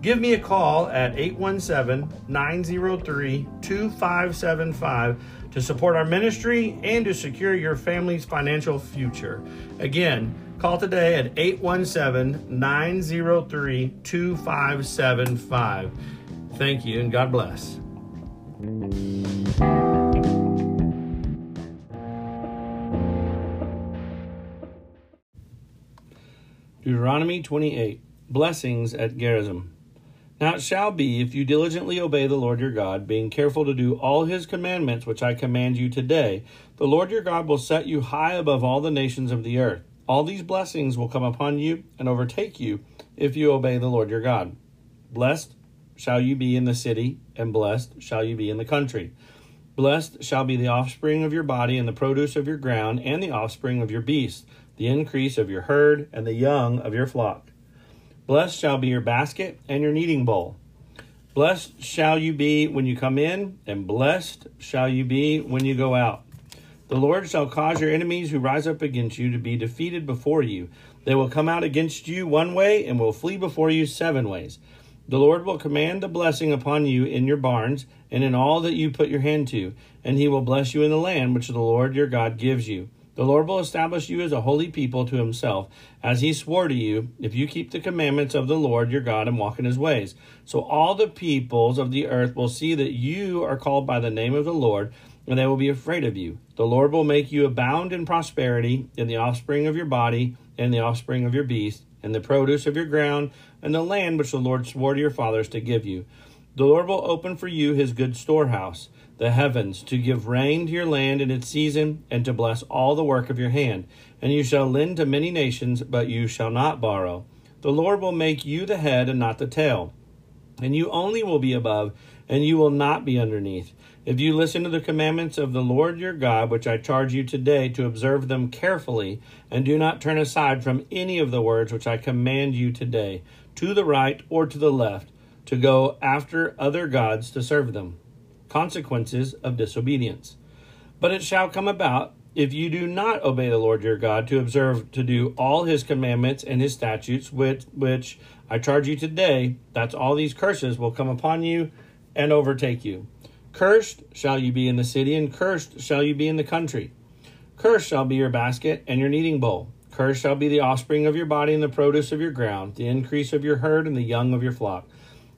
Give me a call at 817 903 2575 to support our ministry and to secure your family's financial future. Again, call today at 817 903 2575. Thank you and God bless. Deuteronomy 28 Blessings at Gerizim. Now it shall be, if you diligently obey the Lord your God, being careful to do all his commandments which I command you today, the Lord your God will set you high above all the nations of the earth. All these blessings will come upon you and overtake you if you obey the Lord your God. Blessed shall you be in the city, and blessed shall you be in the country. Blessed shall be the offspring of your body, and the produce of your ground, and the offspring of your beasts, the increase of your herd, and the young of your flock. Blessed shall be your basket and your kneading bowl. Blessed shall you be when you come in, and blessed shall you be when you go out. The Lord shall cause your enemies who rise up against you to be defeated before you. They will come out against you one way and will flee before you seven ways. The Lord will command the blessing upon you in your barns and in all that you put your hand to, and he will bless you in the land which the Lord your God gives you. The Lord will establish you as a holy people to himself, as he swore to you, if you keep the commandments of the Lord your God and walk in his ways. So all the peoples of the earth will see that you are called by the name of the Lord, and they will be afraid of you. The Lord will make you abound in prosperity, in the offspring of your body, and the offspring of your beast, and the produce of your ground, and the land which the Lord swore to your fathers to give you. The Lord will open for you his good storehouse the heavens, to give rain to your land in its season, and to bless all the work of your hand. And you shall lend to many nations, but you shall not borrow. The Lord will make you the head and not the tail. And you only will be above, and you will not be underneath. If you listen to the commandments of the Lord your God, which I charge you today to observe them carefully, and do not turn aside from any of the words which I command you today, to the right or to the left, to go after other gods to serve them consequences of disobedience. But it shall come about, if you do not obey the Lord your God, to observe to do all his commandments and his statutes, which, which I charge you today, that all these curses will come upon you and overtake you. Cursed shall you be in the city, and cursed shall you be in the country. Cursed shall be your basket and your kneading bowl. Cursed shall be the offspring of your body and the produce of your ground, the increase of your herd and the young of your flock.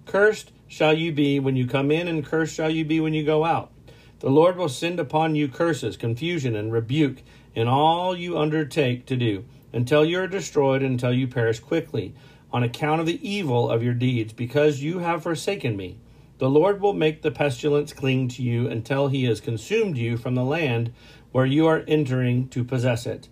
Cursed shall you be when you come in, and cursed shall you be when you go out. The Lord will send upon you curses, confusion, and rebuke in all you undertake to do, until you are destroyed, until you perish quickly, on account of the evil of your deeds, because you have forsaken me. The Lord will make the pestilence cling to you until he has consumed you from the land where you are entering to possess it.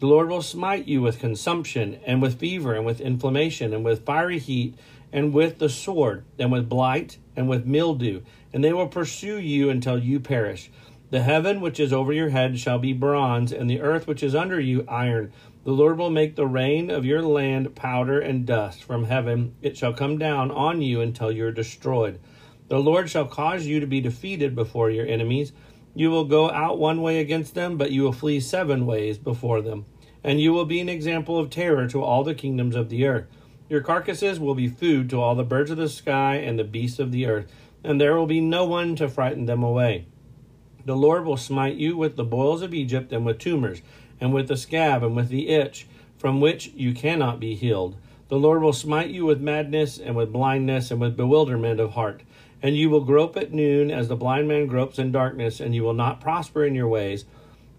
The Lord will smite you with consumption, and with fever, and with inflammation, and with fiery heat and with the sword, and with blight, and with mildew, and they will pursue you until you perish. The heaven which is over your head shall be bronze, and the earth which is under you iron. The Lord will make the rain of your land powder and dust from heaven. It shall come down on you until you are destroyed. The Lord shall cause you to be defeated before your enemies. You will go out one way against them, but you will flee seven ways before them. And you will be an example of terror to all the kingdoms of the earth. Your carcasses will be food to all the birds of the sky and the beasts of the earth, and there will be no one to frighten them away. The Lord will smite you with the boils of Egypt, and with tumors, and with the scab, and with the itch, from which you cannot be healed. The Lord will smite you with madness, and with blindness, and with bewilderment of heart. And you will grope at noon as the blind man gropes in darkness, and you will not prosper in your ways.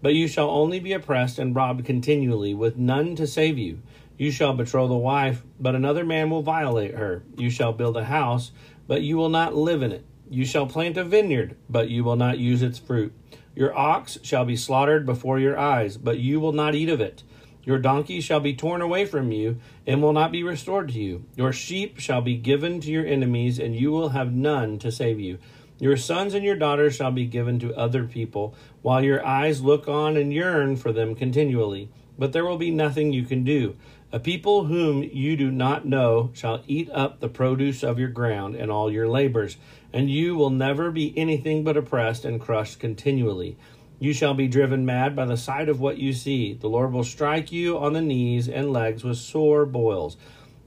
But you shall only be oppressed and robbed continually, with none to save you. You shall betroth a wife, but another man will violate her. You shall build a house, but you will not live in it. You shall plant a vineyard, but you will not use its fruit. Your ox shall be slaughtered before your eyes, but you will not eat of it. Your donkey shall be torn away from you, and will not be restored to you. Your sheep shall be given to your enemies, and you will have none to save you. Your sons and your daughters shall be given to other people, while your eyes look on and yearn for them continually. But there will be nothing you can do. A people whom you do not know shall eat up the produce of your ground and all your labors, and you will never be anything but oppressed and crushed continually. You shall be driven mad by the sight of what you see. The Lord will strike you on the knees and legs with sore boils,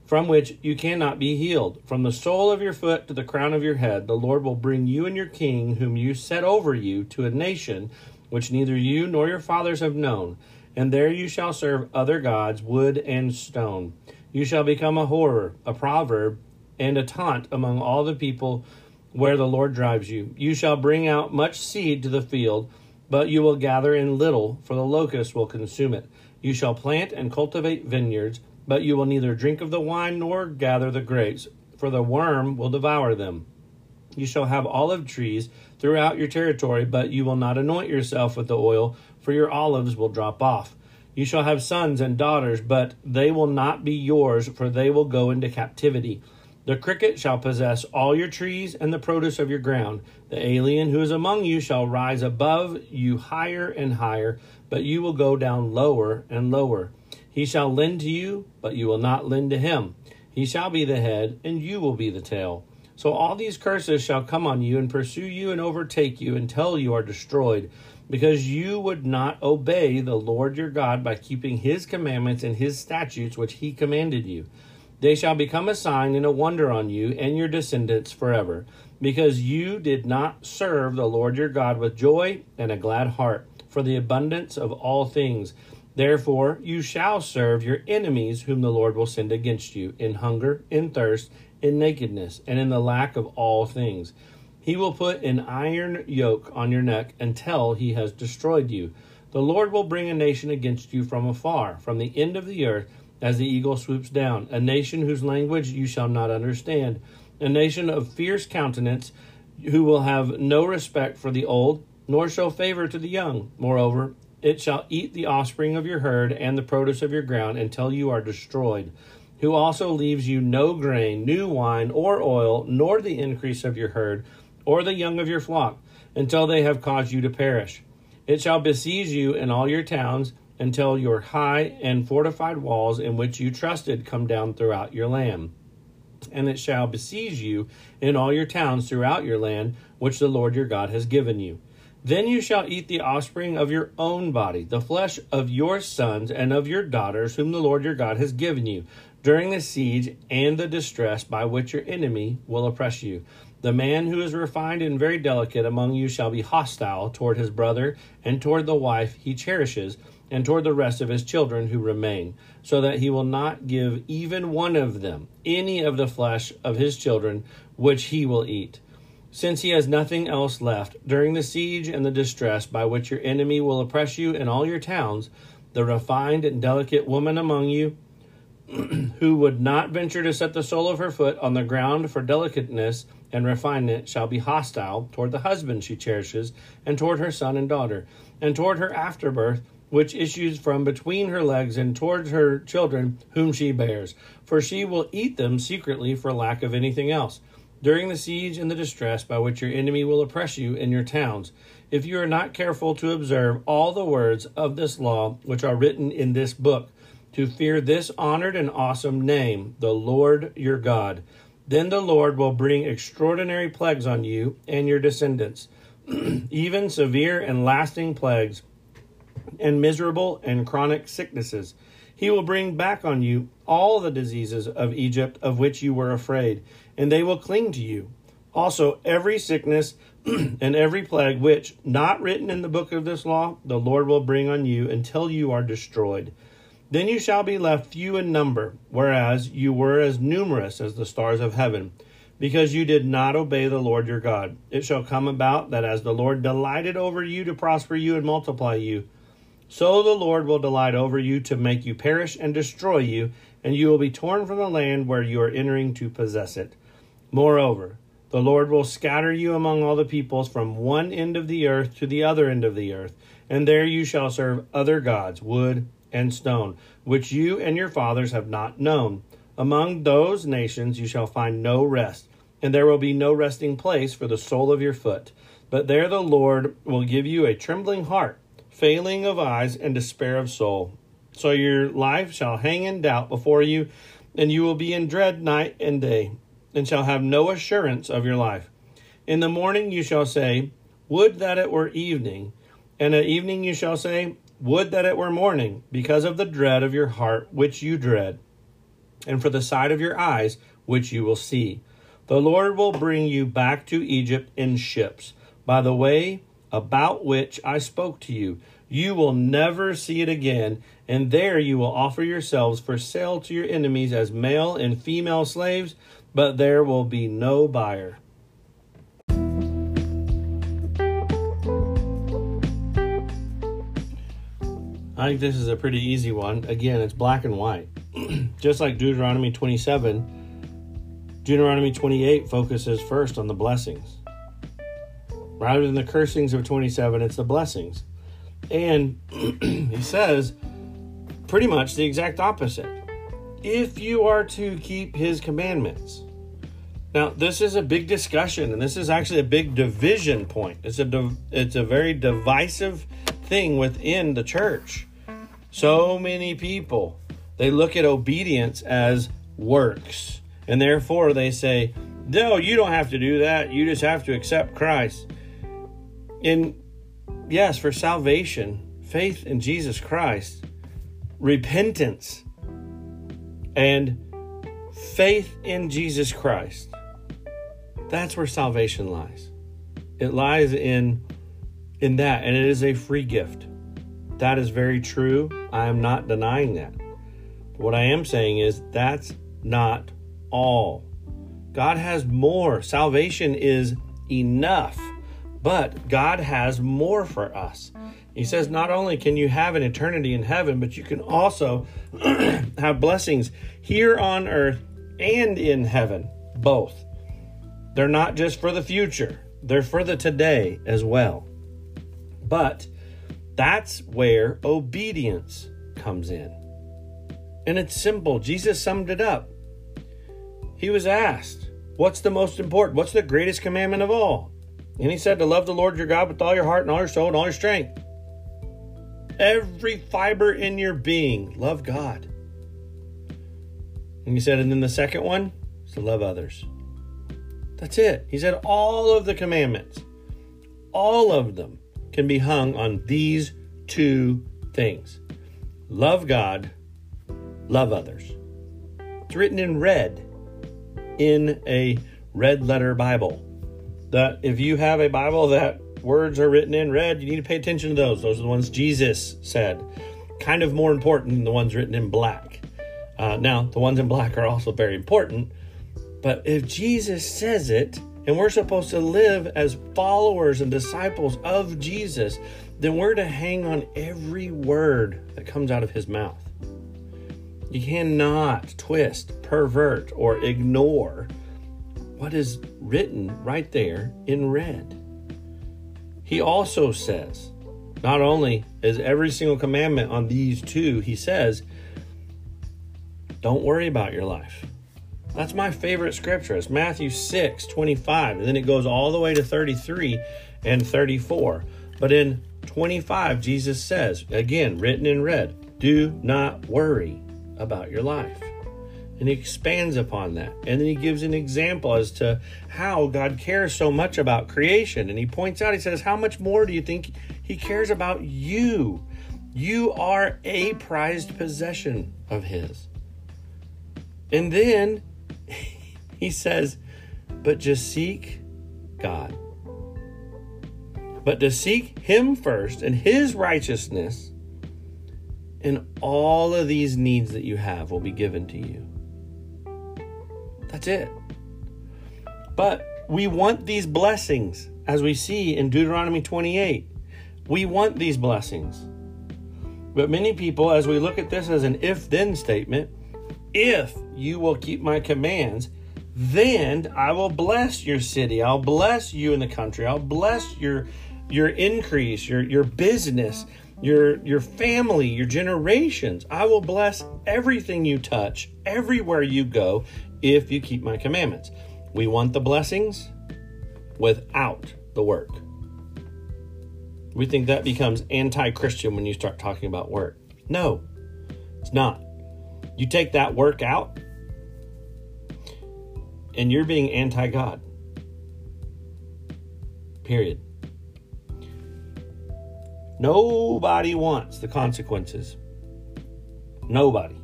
from which you cannot be healed. From the sole of your foot to the crown of your head, the Lord will bring you and your king, whom you set over you, to a nation which neither you nor your fathers have known and there you shall serve other gods, wood and stone. You shall become a horror, a proverb, and a taunt among all the people where the Lord drives you. You shall bring out much seed to the field, but you will gather in little, for the locust will consume it. You shall plant and cultivate vineyards, but you will neither drink of the wine nor gather the grapes, for the worm will devour them. You shall have olive trees throughout your territory, but you will not anoint yourself with the oil, for your olives will drop off. You shall have sons and daughters, but they will not be yours, for they will go into captivity. The cricket shall possess all your trees and the produce of your ground. The alien who is among you shall rise above you higher and higher, but you will go down lower and lower. He shall lend to you, but you will not lend to him. He shall be the head, and you will be the tail. So all these curses shall come on you and pursue you and overtake you until you are destroyed because you would not obey the Lord your God by keeping his commandments and his statutes which he commanded you. They shall become a sign and a wonder on you and your descendants forever, because you did not serve the Lord your God with joy and a glad heart for the abundance of all things. Therefore, you shall serve your enemies, whom the Lord will send against you, in hunger, in thirst, in nakedness, and in the lack of all things he will put an iron yoke on your neck until he has destroyed you. The Lord will bring a nation against you from afar, from the end of the earth, as the eagle swoops down, a nation whose language you shall not understand, a nation of fierce countenance, who will have no respect for the old, nor show favor to the young. Moreover, it shall eat the offspring of your herd and the produce of your ground until you are destroyed. Who also leaves you no grain, new wine, or oil, nor the increase of your herd or the young of your flock, until they have caused you to perish. It shall besiege you in all your towns until your high and fortified walls in which you trusted come down throughout your land. And it shall besiege you in all your towns throughout your land, which the Lord your God has given you. Then you shall eat the offspring of your own body, the flesh of your sons and of your daughters, whom the Lord your God has given you, during the siege and the distress by which your enemy will oppress you. The man who is refined and very delicate among you shall be hostile toward his brother and toward the wife he cherishes and toward the rest of his children who remain, so that he will not give even one of them any of the flesh of his children which he will eat. Since he has nothing else left during the siege and the distress by which your enemy will oppress you in all your towns, the refined and delicate woman among you, who would not venture to set the sole of her foot on the ground for delicateness, and refinement shall be hostile toward the husband she cherishes, and toward her son and daughter, and toward her afterbirth, which issues from between her legs, and toward her children whom she bears. For she will eat them secretly for lack of anything else. during the siege and the distress by which your enemy will oppress you in your towns, if you are not careful to observe all the words of this law which are written in this book, to fear this honored and awesome name, the Lord your God. Then the Lord will bring extraordinary plagues on you and your descendants, even severe and lasting plagues, and miserable and chronic sicknesses. He will bring back on you all the diseases of Egypt of which you were afraid, and they will cling to you. Also, every sickness and every plague which, not written in the book of this law, the Lord will bring on you until you are destroyed. Then you shall be left few in number, whereas you were as numerous as the stars of heaven, because you did not obey the Lord your God. It shall come about that as the Lord delighted over you to prosper you and multiply you, so the Lord will delight over you to make you perish and destroy you, and you will be torn from the land where you are entering to possess it. Moreover, the Lord will scatter you among all the peoples from one end of the earth to the other end of the earth, and there you shall serve other gods, wood and stone, which you and your fathers have not known. Among those nations you shall find no rest, and there will be no resting place for the sole of your foot. But there the Lord will give you a trembling heart, failing of eyes, and despair of soul. So your life shall hang in doubt before you, and you will be in dread night and day, and shall have no assurance of your life. In the morning you shall say, Would that it were evening, and at evening you shall say, would that it were morning, because of the dread of your heart which you dread, and for the sight of your eyes which you will see. The Lord will bring you back to Egypt in ships, by the way about which I spoke to you. You will never see it again, and there you will offer yourselves for sale to your enemies as male and female slaves, but there will be no buyer. I think this is a pretty easy one. Again, it's black and white. Just like Deuteronomy 27, Deuteronomy 28 focuses first on the blessings. Rather than the cursings of 27, it's the blessings. And he says pretty much the exact opposite. If you are to keep his commandments. Now, this is a big discussion, and this is actually a big division point. It's a it's a very divisive thing within the church. So many people, they look at obedience as works. And therefore they say, no, you don't have to do that. You just have to accept Christ. And yes, for salvation, faith in Jesus Christ, repentance, and faith in Jesus Christ. That's where salvation lies. It lies in in that, and it is a free gift. That is very true. I am not denying that. What I am saying is that's not all. God has more. Salvation is enough, but God has more for us. He says not only can you have an eternity in heaven, but you can also have blessings here on earth and in heaven, both. They're not just for the future, they're for the today as well. But that's where obedience comes in. And it's simple. Jesus summed it up. He was asked, What's the most important? What's the greatest commandment of all? And he said, To love the Lord your God with all your heart and all your soul and all your strength. Every fiber in your being, love God. And he said, And then the second one is to love others. That's it. He said, All of the commandments, all of them can be hung on these two things love God, love others. It's written in red in a red letter Bible. That if you have a Bible that words are written in red, you need to pay attention to those. Those are the ones Jesus said. Kind of more important than the ones written in black. Uh, now, the ones in black are also very important, but if Jesus says it, and we're supposed to live as followers and disciples of Jesus, then we're to hang on every word that comes out of his mouth. You cannot twist, pervert, or ignore what is written right there in red. He also says, not only is every single commandment on these two, he says, don't worry about your life. That's my favorite scripture. It's Matthew 6, 25. And then it goes all the way to 33 and 34. But in 25, Jesus says, again, written in red, do not worry about your life. And he expands upon that. And then he gives an example as to how God cares so much about creation. And he points out, he says, How much more do you think he cares about you? You are a prized possession of his. And then he says, But just seek God. But to seek him first and his righteousness, and all of these needs that you have will be given to you. That's it. But we want these blessings, as we see in Deuteronomy 28. We want these blessings. But many people, as we look at this as an if then statement, if you will keep my commands, then I will bless your city. I'll bless you in the country. I'll bless your your increase, your your business, your your family, your generations. I will bless everything you touch, everywhere you go, if you keep my commandments. We want the blessings without the work. We think that becomes anti Christian when you start talking about work. No, it's not. You take that work out, and you're being anti God. Period. Nobody wants the consequences. Nobody.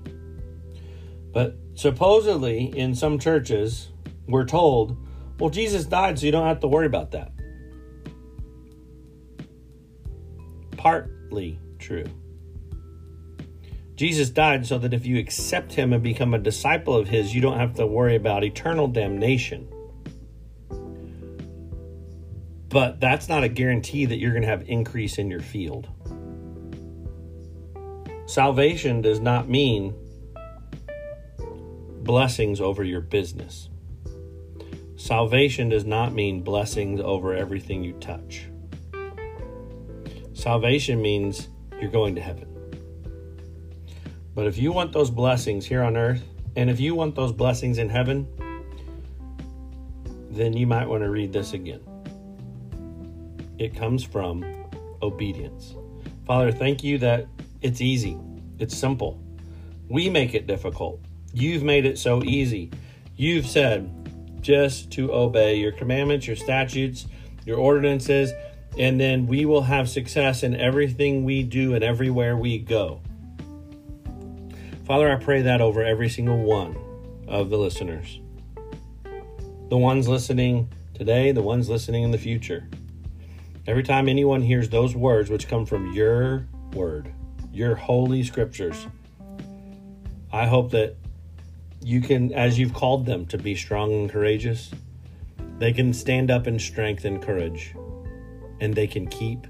But supposedly, in some churches, we're told, well, Jesus died, so you don't have to worry about that. Partly true. Jesus died so that if you accept him and become a disciple of his, you don't have to worry about eternal damnation. But that's not a guarantee that you're going to have increase in your field. Salvation does not mean blessings over your business. Salvation does not mean blessings over everything you touch. Salvation means you're going to heaven. But if you want those blessings here on earth, and if you want those blessings in heaven, then you might want to read this again. It comes from obedience. Father, thank you that it's easy, it's simple. We make it difficult. You've made it so easy. You've said just to obey your commandments, your statutes, your ordinances, and then we will have success in everything we do and everywhere we go. Father, I pray that over every single one of the listeners. The ones listening today, the ones listening in the future. Every time anyone hears those words, which come from your word, your holy scriptures, I hope that you can, as you've called them to be strong and courageous, they can stand up in strength and courage, and they can keep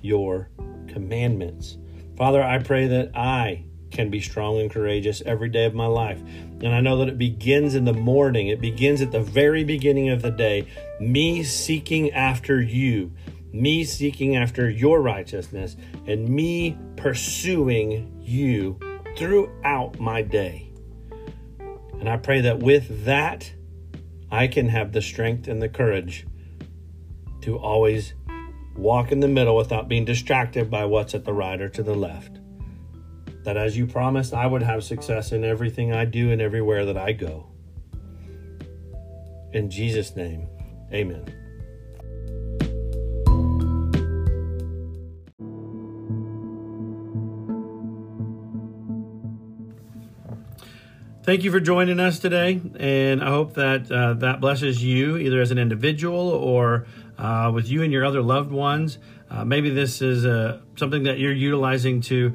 your commandments. Father, I pray that I can be strong and courageous every day of my life. And I know that it begins in the morning, it begins at the very beginning of the day, me seeking after you, me seeking after your righteousness, and me pursuing you throughout my day. And I pray that with that, I can have the strength and the courage to always walk in the middle without being distracted by what's at the right or to the left. That as you promised, I would have success in everything I do and everywhere that I go. In Jesus' name, amen. Thank you for joining us today, and I hope that uh, that blesses you either as an individual or uh, with you and your other loved ones. Uh, maybe this is uh, something that you're utilizing to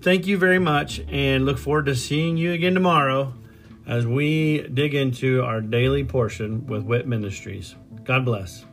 thank you very much and look forward to seeing you again tomorrow as we dig into our daily portion with WIT Ministries. God bless.